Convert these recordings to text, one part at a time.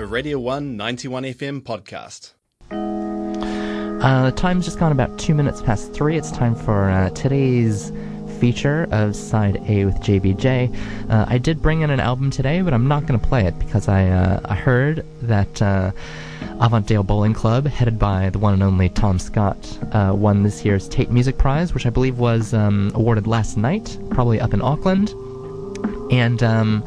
a Radio 1 91 FM podcast. Uh, the time's just gone about two minutes past three. It's time for uh, today's feature of Side A with JBJ. Uh, I did bring in an album today, but I'm not going to play it because I, uh, I heard that uh, Avantdale Bowling Club, headed by the one and only Tom Scott, uh, won this year's Taite Music Prize, which I believe was um, awarded last night, probably up in Auckland. And um,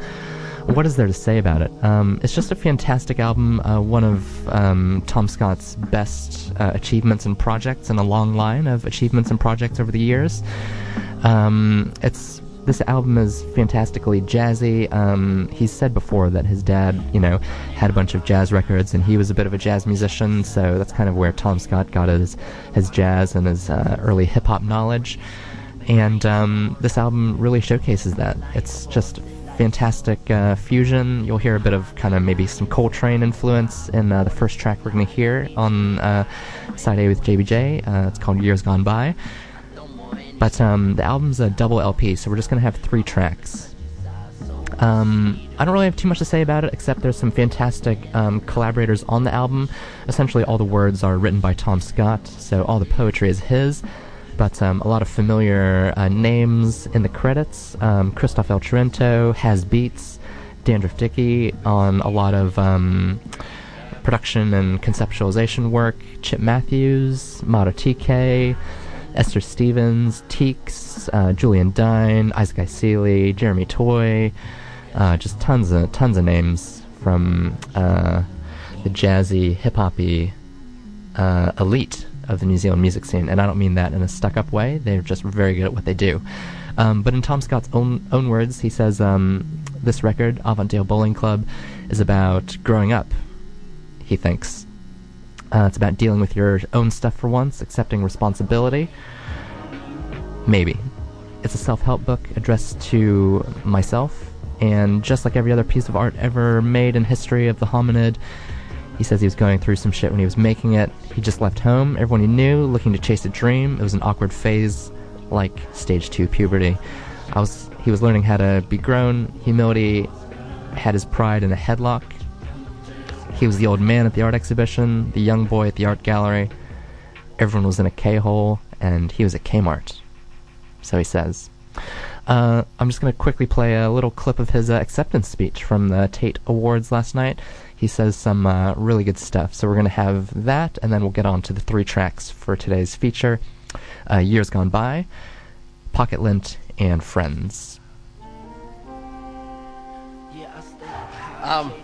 what is there to say about it? Um, it's just a fantastic album, uh, one of um, Tom Scott's best uh, achievements and projects in a long line of achievements and projects over the years. Um, it's this album is fantastically jazzy. Um, he's said before that his dad, you know, had a bunch of jazz records, and he was a bit of a jazz musician. So that's kind of where Tom Scott got his his jazz and his uh, early hip hop knowledge. And um, this album really showcases that. It's just fantastic uh, fusion. You'll hear a bit of kind of maybe some Coltrane influence in uh, the first track we're going to hear on uh, side A with JBJ. Uh, it's called Years Gone By. But um, the album's a double LP, so we're just going to have three tracks. Um, I don't really have too much to say about it, except there's some fantastic um, collaborators on the album. Essentially, all the words are written by Tom Scott, so all the poetry is his but um, a lot of familiar uh, names in the credits. Um, Christoph El Truento, Haz Beats, Dandruff Dickey on a lot of um, production and conceptualization work. Chip Matthews, Mara TK, Esther Stevens, Teeks, uh, Julien Dyne, Isaac Aesili, Jeremy Toy, uh, just tons of tons of names from uh, the jazzy, hip hoppy uh, elite of the New Zealand music scene, and I don't mean that in a stuck-up way. They're just very good at what they do. Um, but in Tom Scott's own own words, he says um, this record, Avantdale Bowling Club, is about growing up. He thinks uh, it's about dealing with your own stuff for once, accepting responsibility. Maybe it's a self-help book addressed to myself, and just like every other piece of art ever made in history of the hominid, he says he was going through some shit when he was making it. He just left home, everyone he knew, looking to chase a dream. It was an awkward phase, like stage two puberty. I was he was learning how to be grown. Humility had his pride in a headlock. He was the old man at the art exhibition, the young boy at the art gallery. Everyone was in a K-hole, and he was at Kmart. So he says. Uh, I'm just going to quickly play a little clip of his uh, acceptance speech from the Taite Awards last night he says some uh, really good stuff. So we're going to have that, and then we'll get on to the three tracks for today's feature uh, Years Gone By, Pocket Lint, and Friends. Um,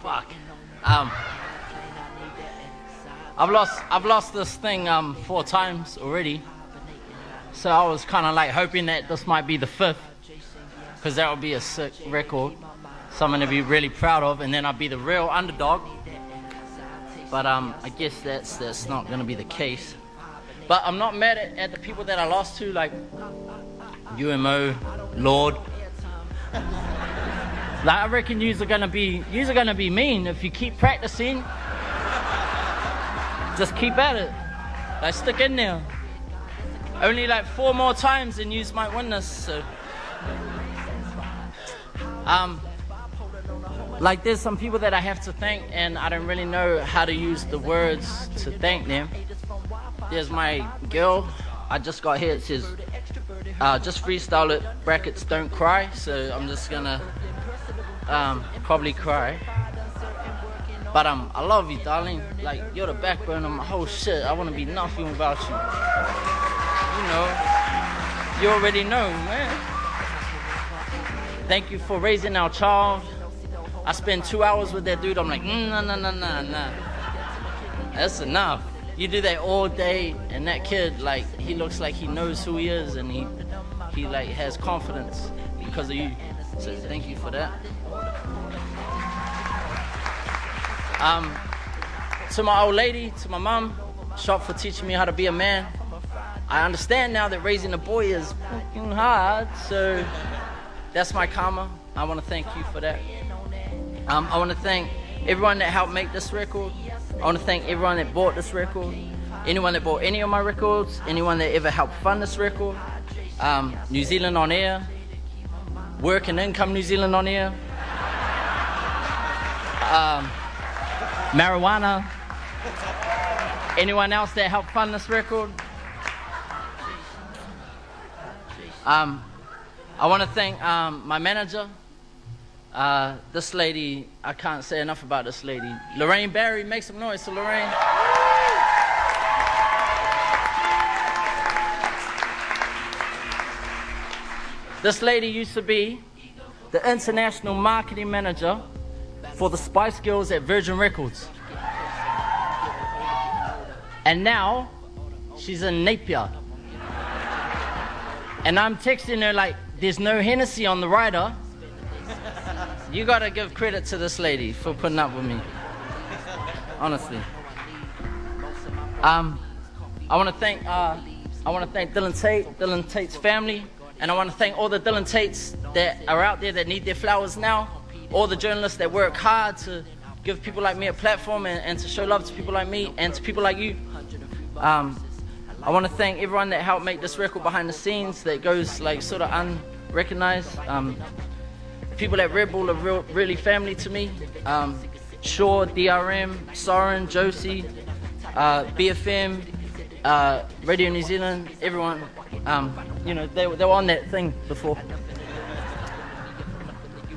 fuck. Um, I've lost I've lost this thing um four times already. So I was kind of like hoping that this might be the fifth, because that would be a sick record something to be really proud of, and then I'd be the real underdog. But um, I guess that's that's not gonna be the case. But I'm not mad at, at the people that I lost to, like UMO, Lorde. like I reckon yous are gonna be yous are gonna be mean if you keep practicing. Just keep at it. Like stick in there. Only like four more times and yous might win this. So. Um, like there's some people that I have to thank and I don't really know how to use the words to thank them. There's my girl. I just got here. It says, uh, just freestyle it, brackets, don't cry. So I'm just gonna um, probably cry. But um, I love you, darling. Like you're the backbone of my whole shit. I wanna be nothing without you. You know, you already know, man. Thank you for raising our child. I spend two hours with that dude. I'm like, mm, nah, nah, nah, nah, nah. That's enough. You do that all day, and that kid, like, he looks like he knows who he is, and he, he like has confidence because of you. So thank you for that. Um, to my old lady, to my mom, shop for teaching me how to be a man. I understand now that raising a boy is fucking hard, so that's my karma. I want to thank you for that. Um, I want to thank everyone that helped make this record. I want to thank everyone that bought this record. Anyone that bought any of my records. Anyone that ever helped fund this record. Um, New Zealand on Air. Work and Income New Zealand on Air. um, marijuana. Anyone else that helped fund this record? Um, I want to thank um, my manager. Uh, this lady, I can't say enough about this lady. Lorraine Barry, make some noise to Lorraine. This lady used to be the international marketing manager for the Spice Girls at Virgin Records. And now she's in Napier. And I'm texting her like, there's no Hennessy on the rider. You gotta give credit to this lady for putting up with me. Honestly. Um, I wanna thank uh, I wanna thank Dylan Taite, Dylan Taite's family, and I wanna thank all the Dylan Taites that are out there that need their flowers now, all the journalists that work hard to give people like me a platform and, and to show love to people like me and to people like you. Um, I want to thank everyone that helped make this record behind the scenes that goes like sort of unrecognized. Um, people at Red Bull are real, really family to me. Um, Shaw, DRM, Soren, Josie, uh, BFM, uh, Radio New Zealand, everyone. Um, you know, they, they were on that thing before.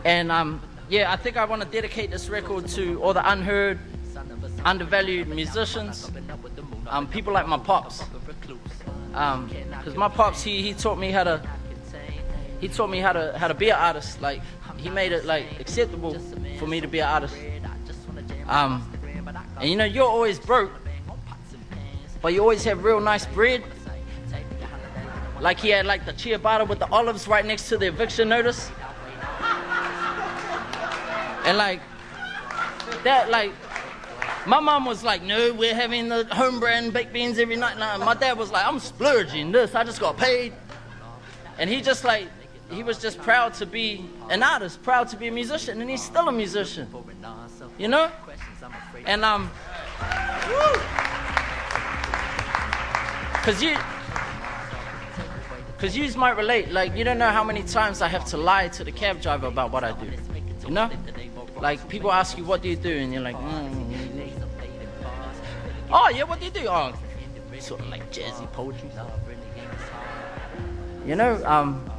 And um, yeah, I think I want to dedicate this record to all the unheard, undervalued musicians, um, people like my pops. Because um, my pops, he, he taught me how to he taught me how to how to be an artist. Like he made it like acceptable for me to be an artist. Um, and you know, you're always broke, but you always have real nice bread. Like he had like the ciabatta with the olives right next to the eviction notice. And like that, like my mom was like, no, we're having the home brand baked beans every night. And my dad was like, I'm splurging this. I just got paid. And he just like, he was just proud to be an artist, proud to be a musician, and he's still a musician. You know? And um, cause you, cause you might relate. Like you don't know how many times I have to lie to the cab driver about what I do. You know? Like people ask you, what do you do, and you're like, mm. Oh yeah, what do you do? Oh, sort of like jazzy poetry. You know, um,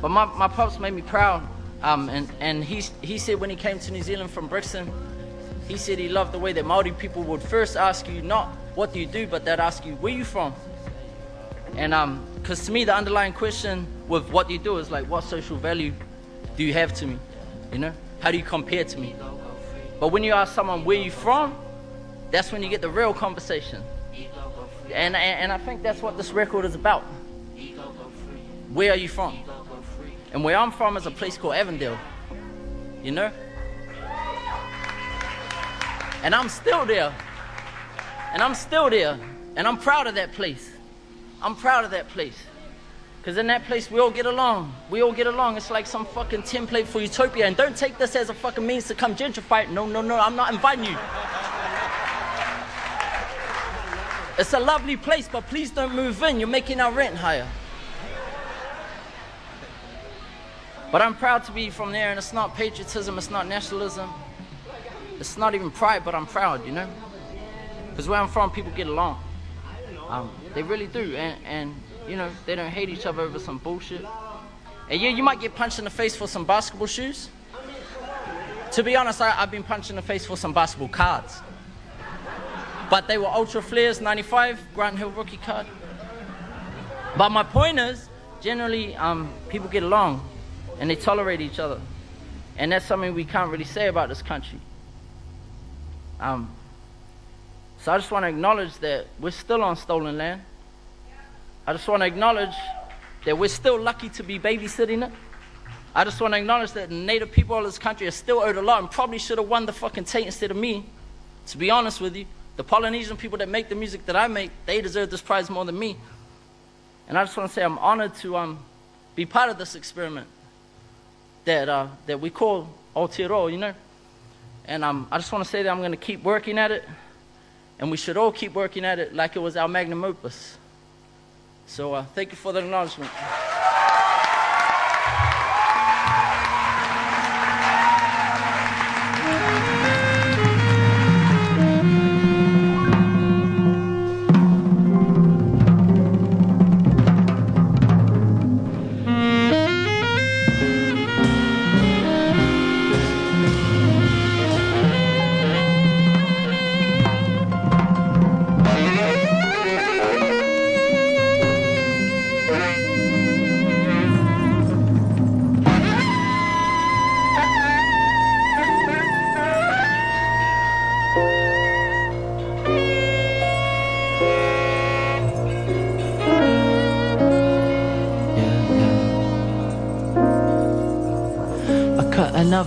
but my, my pops made me proud. Um, and, and he, he said when he came to New Zealand from Brixton, he said he loved the way that Maori people would first ask you not what do you do, but they'd ask you where you from. And um, because to me the underlying question with what do you do is like what social value do you have to me, you know? How do you compare to me? But when you ask someone where you from, that's when you get the real conversation. And, and, and I think that's what this record is about. Where are you from? And where I'm from is a place called Avondale. You know? And I'm still there. And I'm still there. And I'm proud of that place. I'm proud of that place. Because in that place, we all get along. We all get along. It's like some fucking template for utopia. And don't take this as a fucking means to come gentrify. No, no, no. I'm not inviting you. It's a lovely place, but please don't move in. You're making our rent higher. But I'm proud to be from there, and it's not patriotism, it's not nationalism. It's not even pride, but I'm proud, you know? Because where I'm from, people get along. Um, they really do. And, and you know, they don't hate each other over some bullshit. And yeah, you might get punched in the face for some basketball shoes. To be honest, I, I've been punched in the face for some basketball cards. But they were Ultra Flares 95, Grant Hill rookie card. But my point is, generally, um, people get along and they tolerate each other. And that's something we can't really say about this country. Um, so I just want to acknowledge that we're still on stolen land. I just want to acknowledge that we're still lucky to be babysitting it. I just want to acknowledge that native people of this country are still owed a lot and probably should have won the fucking Taite instead of me. To be honest with you, the Polynesian people that make the music that I make, they deserve this prize more than me. And I just want to say I'm honored to um, be part of this experiment that, uh, that we call Aotearoa, you know. And um, I just want to say that I'm going to keep working at it, and we should all keep working at it like it was our magnum opus. So uh, thank you for the acknowledgement.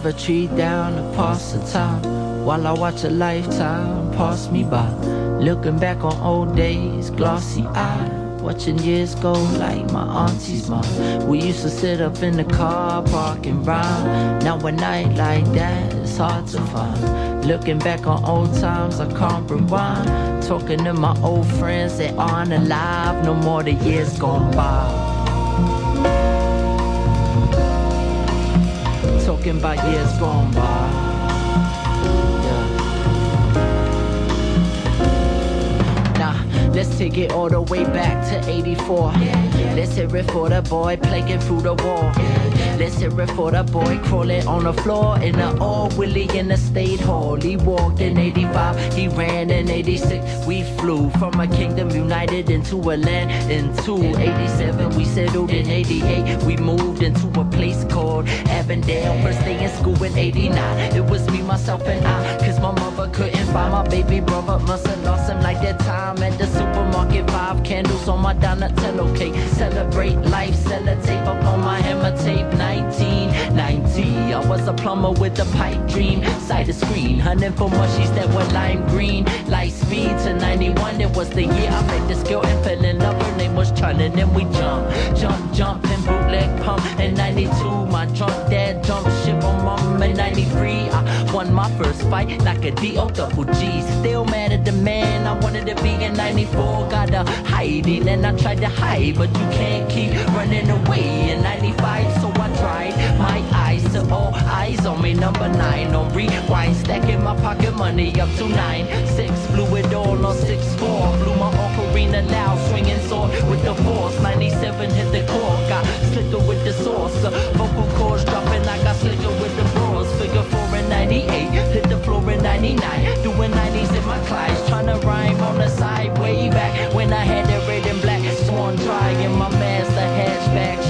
Another tree down to pass the time while I watch a lifetime pass me by. Looking back on old days, glossy eyed. Watching years go like my auntie's mom. We used to sit up in the car park and rhyme. Now a night like that is hard to find. Looking back on old times, I can't rewind. Talking to my old friends that aren't alive. No more the years gone by. Talking about years gone by. Let's take it all the way back to 84. Let's hear it for the boy plaguing through the wall. Let's hear it for the boy crawling on the floor in the old Willie in the state hall. He walked in 85, he ran in 86. We flew from a kingdom united into a land into 87. We settled in 88. We moved into a place called Avondale. First day in school in 89. It was me, myself, and I. Cause my mother couldn't find my baby brother. Must have lost him like that time at the supermarket. Five candles on my Donatello cake. Celebrate life, sellotape up on my hammer tape. 1990, I was a plumber with a pipe dream. Side of screen, hunting for mushies that were lime green. Light speed to 91, it was the year I met this girl and fell in love. Her name was Charlie, and then we jump, jump, jump, and bootleg pump. In 92, my drunk dad jumped ship on mom. In 93, I won my first fight like a D.O. double G. Still mad at the man I wanted to be in 94. Got a hide it, and I tried to hide, but you can't keep running away in 95. So I tried my eyes to all eyes on me. Number nine on rewind, stacking my pocket money up to nine. Six blew it all on six four. Blew my ocarina loud, swinging sword with the force. 97 hit the core, got slicker with the sauce. Vocal cords dropping, I got slicker with 98, hit the floor in 99. Doing 90s in my class, trying to rhyme on the side way back when I had it red and black. Swan dry in my master hatchback,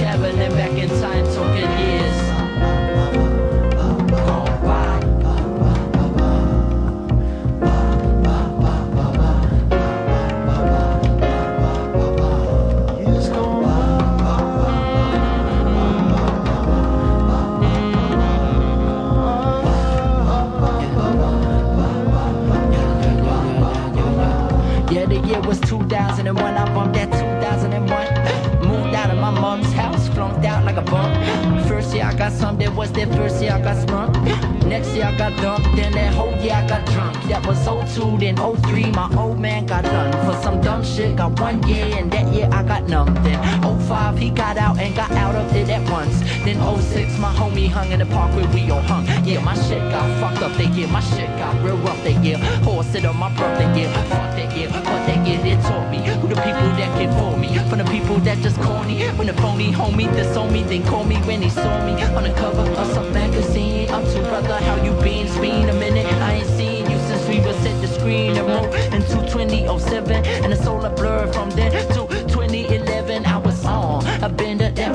it taught me who the people that can for me. From the people that just corny, when the phony homie disown me, then call me when they saw me on the cover of some magazine. Up to brother, how you been? It's been a minute, I ain't seen you since we was at the screen wrote into 2007, and it's all a blur from then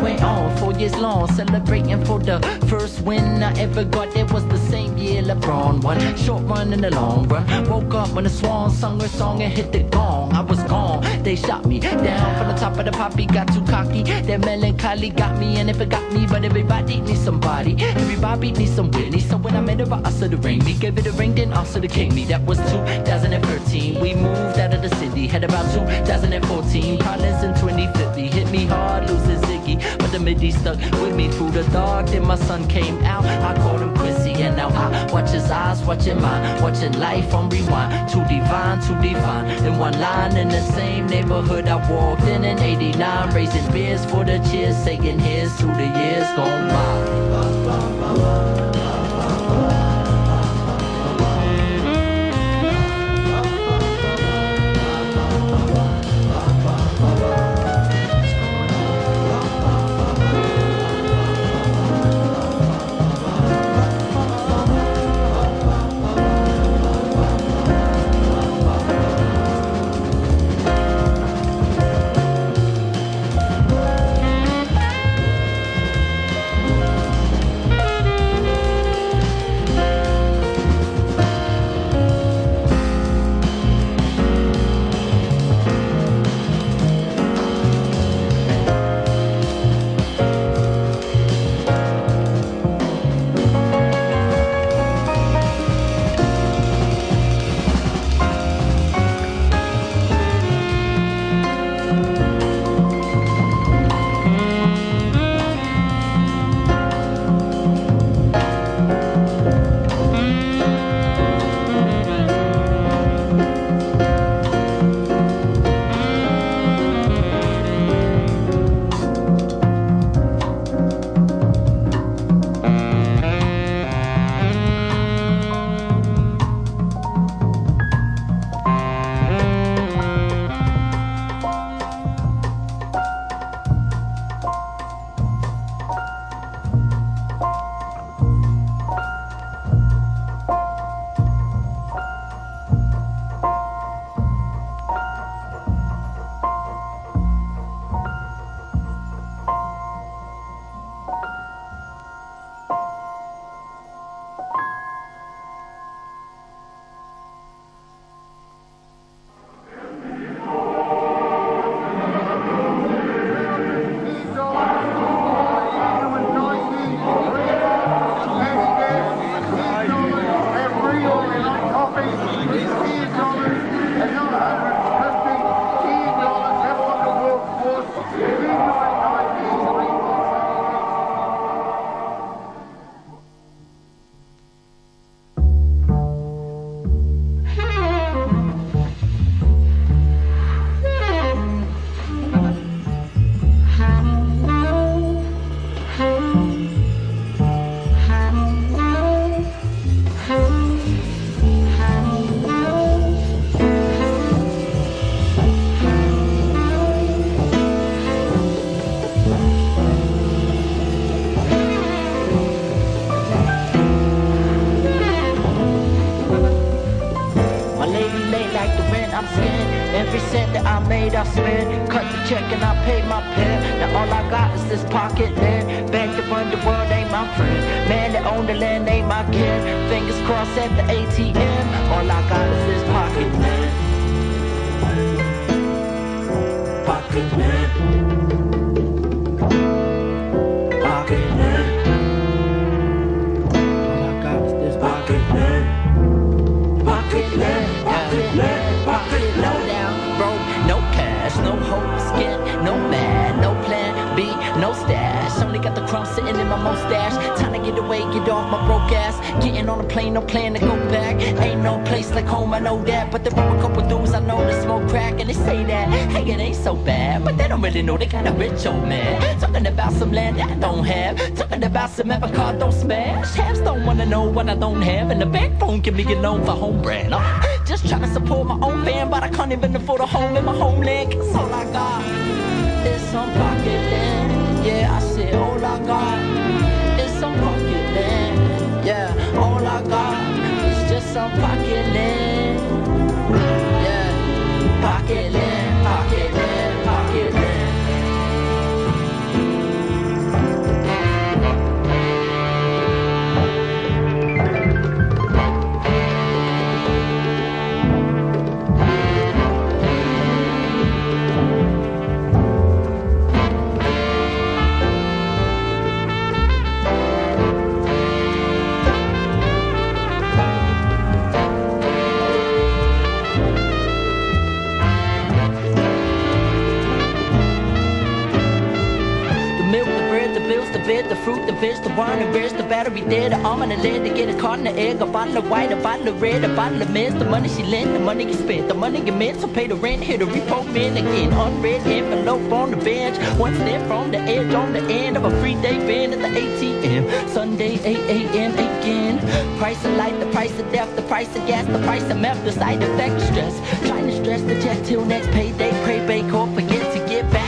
way on four years long, celebrating for the first win I ever got. That was the same year LeBron won. Short run in the long run. Woke up when the swan sung her song and hit the gong. I was gone. They shot me down from the top of the poppy. Got too cocky. That melancholy got me, and it forgot me. But everybody needs somebody. Everybody needs some Whitney. So when I met her, I asked the ring me. Gave it a ring, then her to king me. That was 2013. We moved out of the city. Had about 2014. Problems in 2050. Hit me hard, losing Ziggy. But the midi stuck with me through the dark. Then my son came out. I called him Quincy, and now I watch his eyes, watching mine, watching life on rewind. Too divine, too divine. In one line, in the same neighborhood I walked in in 89, raising beers for the cheers, saying here's to the years gone by. At the get away. Get off my broke ass. Getting on a plane. No plan to go back. Ain't no place like home. I know that. But there are a couple dudes I know that smoke crack. And they say that. Hey, it ain't so bad. But they don't really know they got a rich old man. Talking about some land that I don't have. Talking about some car don't smash. Halves don't wanna know what I don't have. And the phone give me a loan for home brand. Uh, just trying to support my own band. But I can't even afford a home in my homeland. Cause all I got is some pocket land. Yeah, I said all I got some pocket land. The fish, the the battery dead, the on the lead, to get a carton of egg, a bottle of white, a bottle of red, a bottle of mist, the money she lent, the money you spent, the money you meant, so pay the rent, hit a repo man again, unread envelope on the bench, one step from the edge on the end of a free day bin at the ATM, Sunday 8 a.m. again, price of light, the price of death, the price of gas, the price of meth, the side effect stress, trying to stress the check till next payday, pray, bake, or forget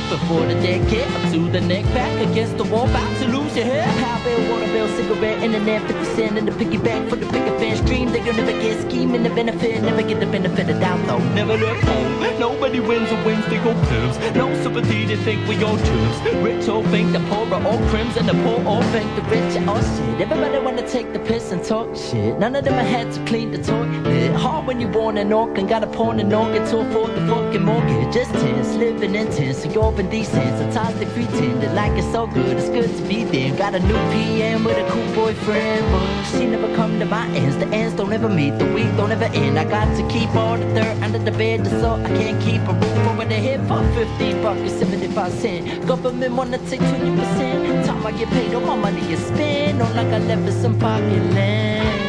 before the dead get up to the neck back against the wall, about to lose your head. Power bill, water bill, cigarette, internet, 50 cent in the piggyback for the bigger fan stream. They gonna never get scheming the benefit, never get the benefit of doubt though. Never left home, nobody wins or wins, they go plebs. No sympathy, they think we all tubes. Rich or think the poor are all crims, and the poor all think the rich are all shit. Everybody wanna take the piss and talk shit. None of them had to clean the toilet. Hard when you born in Auckland, got a pawn and organ to afford the fucking mortgage. Just tense, living intense, so you open these hands. Sometimes they pretend that like it's so good, it's good to be there. Got a new PM with a cool boyfriend, she never come to my ends. The ends don't ever meet, the week don't ever end. I got to keep all the dirt under the bed, Just so I can't keep a roof over the head for 50 bucks and 75 cents. Government wanna take 20%. Time I get paid, all my money is spent. All like I left is some pocket land.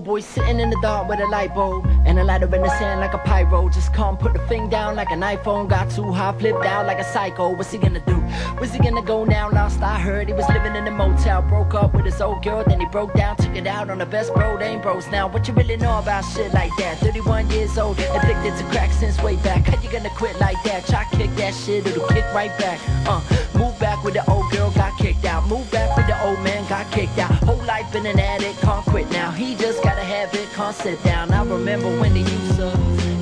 Old boy sitting in the dark with a light bulb and a lighter in the sand like a pyro. Just come put the thing down like an iPhone. Got too high, flipped out like a psycho. What's he gonna do? Where's he gonna go now? Lost, I heard he was living in a motel. Broke up with his old girl, then he broke down, took it out on the best bro. They ain't bros now. What you really know about shit like that? 31 years old, addicted to crack since way back. How you gonna quit like that? Try kick that shit, it'll kick right back. Uh, move back with the old girl, got kicked out. Move back with the old man, got kicked out. Whole life in an addict, sit down. I remember when he used to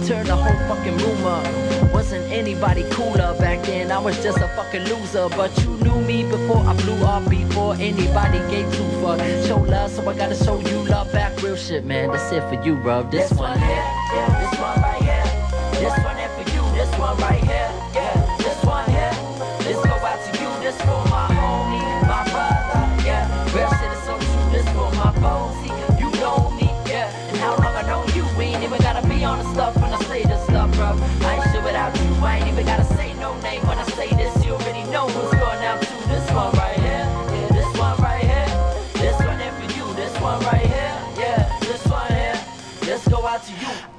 turn the whole fucking room up. Wasn't anybody cooler back then. I was just a fucking loser, but you knew me before I blew up. Before anybody gave two fuck. Show love, so I gotta show you love back. Real shit, man. That's it for you, bro. This, one here, yeah, this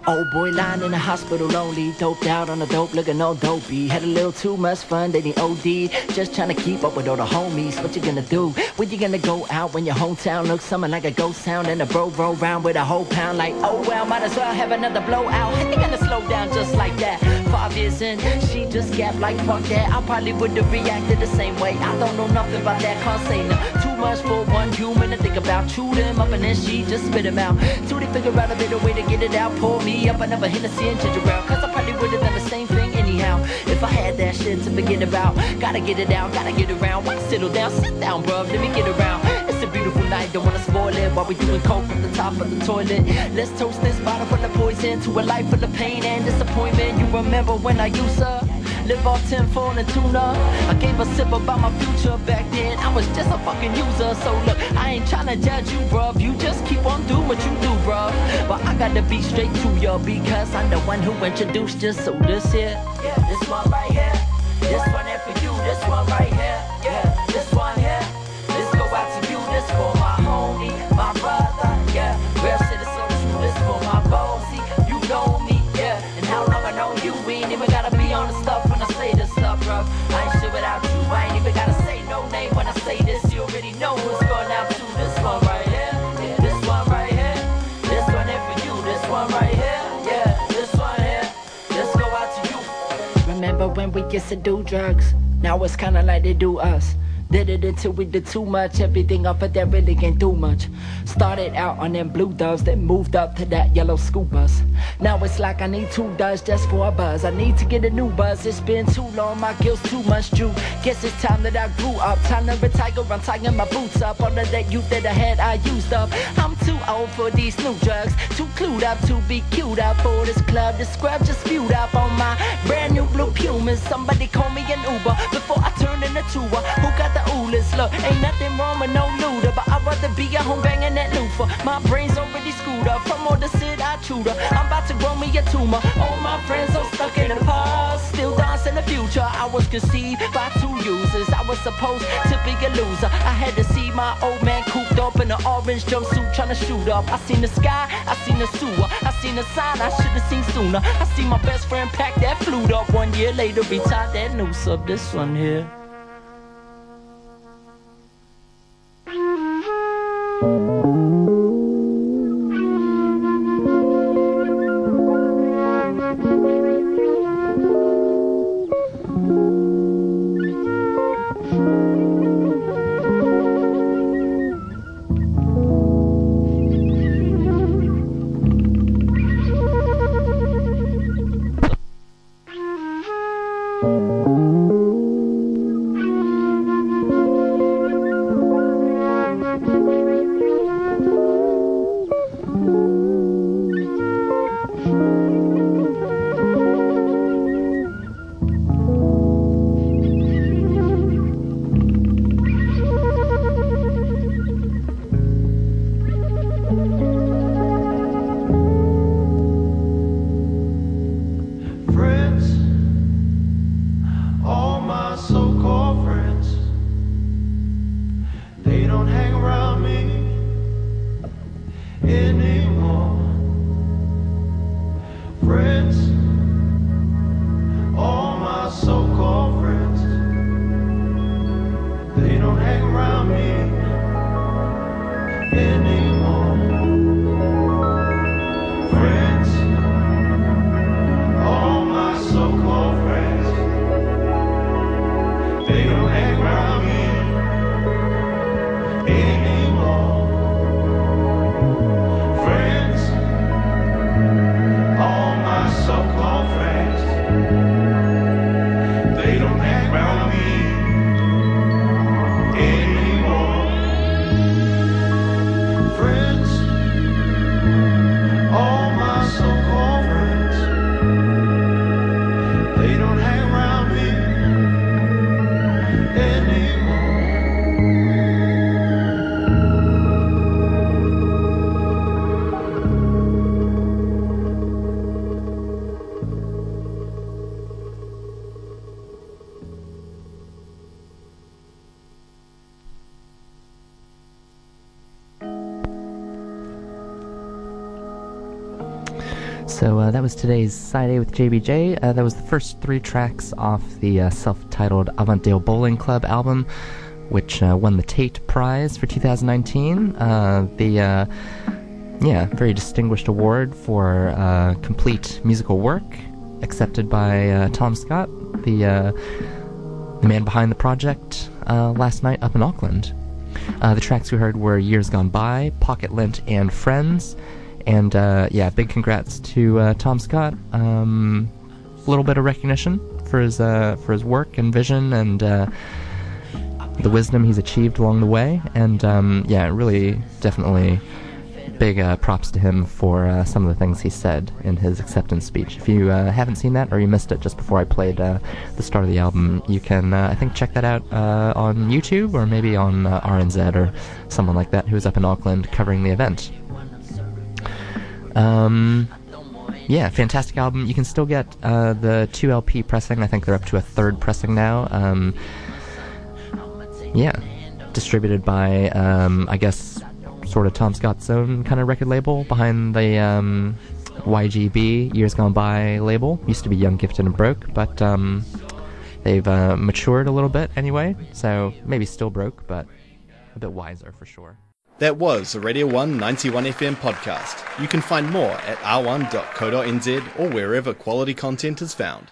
Old boy lying in the hospital lonely, doped out on the dope, looking all dopey. Had a little too much fun, they the OD. Just trying to keep up with all the homies. What you gonna do? When you gonna go out when your hometown looks something like a ghost town and a bro roll round with a whole pound? Like, oh well, might as well have another blowout. You gonna slow down just like that. Five years in, she just gapped like fuck that. I probably would have reacted the same way. I don't know nothing about that, can't say nothing. Much for one human to think about. Chew them up and then she just spit them out. Till they figure out a better way to get it out. Pour me up another Hennessy and ginger ale. Cause I probably would've done the same thing anyhow. If I had that shit to forget about. Gotta get it out, gotta get around. Why settle down, sit down, bruv, let me get around. It's a beautiful night, don't wanna spoil it. While we doing coke from the top of the toilet. Let's toast this bottle full of poison to a life full of pain and disappointment. You remember when I used to live off tenfold and tuna. I gave a sip about my future back then. I was just a fucking user. So look, I ain't tryna judge you, bruv. You just keep on doing what you do, bruv. But I gotta be straight to you because I'm the one who introduced you. So this here, yeah, this one right here, this one here for you, this one right here, yeah, Remember used to do drugs? Now it's kinda like they do us. Did it until we did too much. Everything off of that really ain't do much. Started out on them blue doves, then moved up to that yellow school bus. Now it's like I need two doves just for a buzz. I need to get a new buzz. It's been too long, my guilt's too much due. Guess it's time that I grew up. Time to retire, I'm tying my boots up. All of that youth that I had, I used up. I'm too old for these new drugs. Too clued up to be cute up for this club. The scrub just spewed up on my brand new blue Pumas. Somebody call me an Uber before I turn into tour. Who got the oolers? Look, ain't nothing wrong with no looter, but I'd rather be at home banging that loofah. My brain's already screwed up from all the shit I up. I'm about to grow me a tumor. All my friends are stuck in the past, still dancing the future. I was conceived by two users. I was supposed to be a loser. I had to see my old man cooped up in an orange jumpsuit trying to shoot up. I seen the sky, I seen the sewer, I seen the sign I should have seen sooner. I seen my best friend pack that flute up one year later, retired that noose up. This one here. So uh, that was today's side A with JBJ. Uh, that was the first three tracks off the uh, self-titled Avantdale Bowling Club album, which uh, won the Taite Prize for 2019. Uh, the uh, yeah, very distinguished award for complete musical work, accepted by Tom Scott, the the man behind the project, last night up in Auckland. The tracks we heard were Years Gone By, Pocket Lint, and Friends. And uh, yeah, big congrats to uh, Tom Scott. Um, a little bit of recognition for his uh, for his work and vision and uh, the wisdom he's achieved along the way. And um, yeah, really, definitely big uh, props to him for uh, some of the things he said in his acceptance speech. If you uh, haven't seen that or you missed it just before I played uh, the start of the album, you can, uh, I think, check that out on YouTube or maybe on RNZ or someone like that who's up in Auckland covering the event. Um, yeah, fantastic album. You can still get uh, the 2 LP pressing. I think they're up to a third pressing now. Um, yeah, distributed by, um, I guess, sort of Tom Scott's own kind of record label behind the um, YGB Years Gone By label. Used to be Young, Gifted, and Broke, but um, they've uh, matured a little bit anyway. So maybe still broke, but a bit wiser for sure. That was a Radio 1 91 FM podcast. You can find more at r1.co.nz or wherever quality content is found.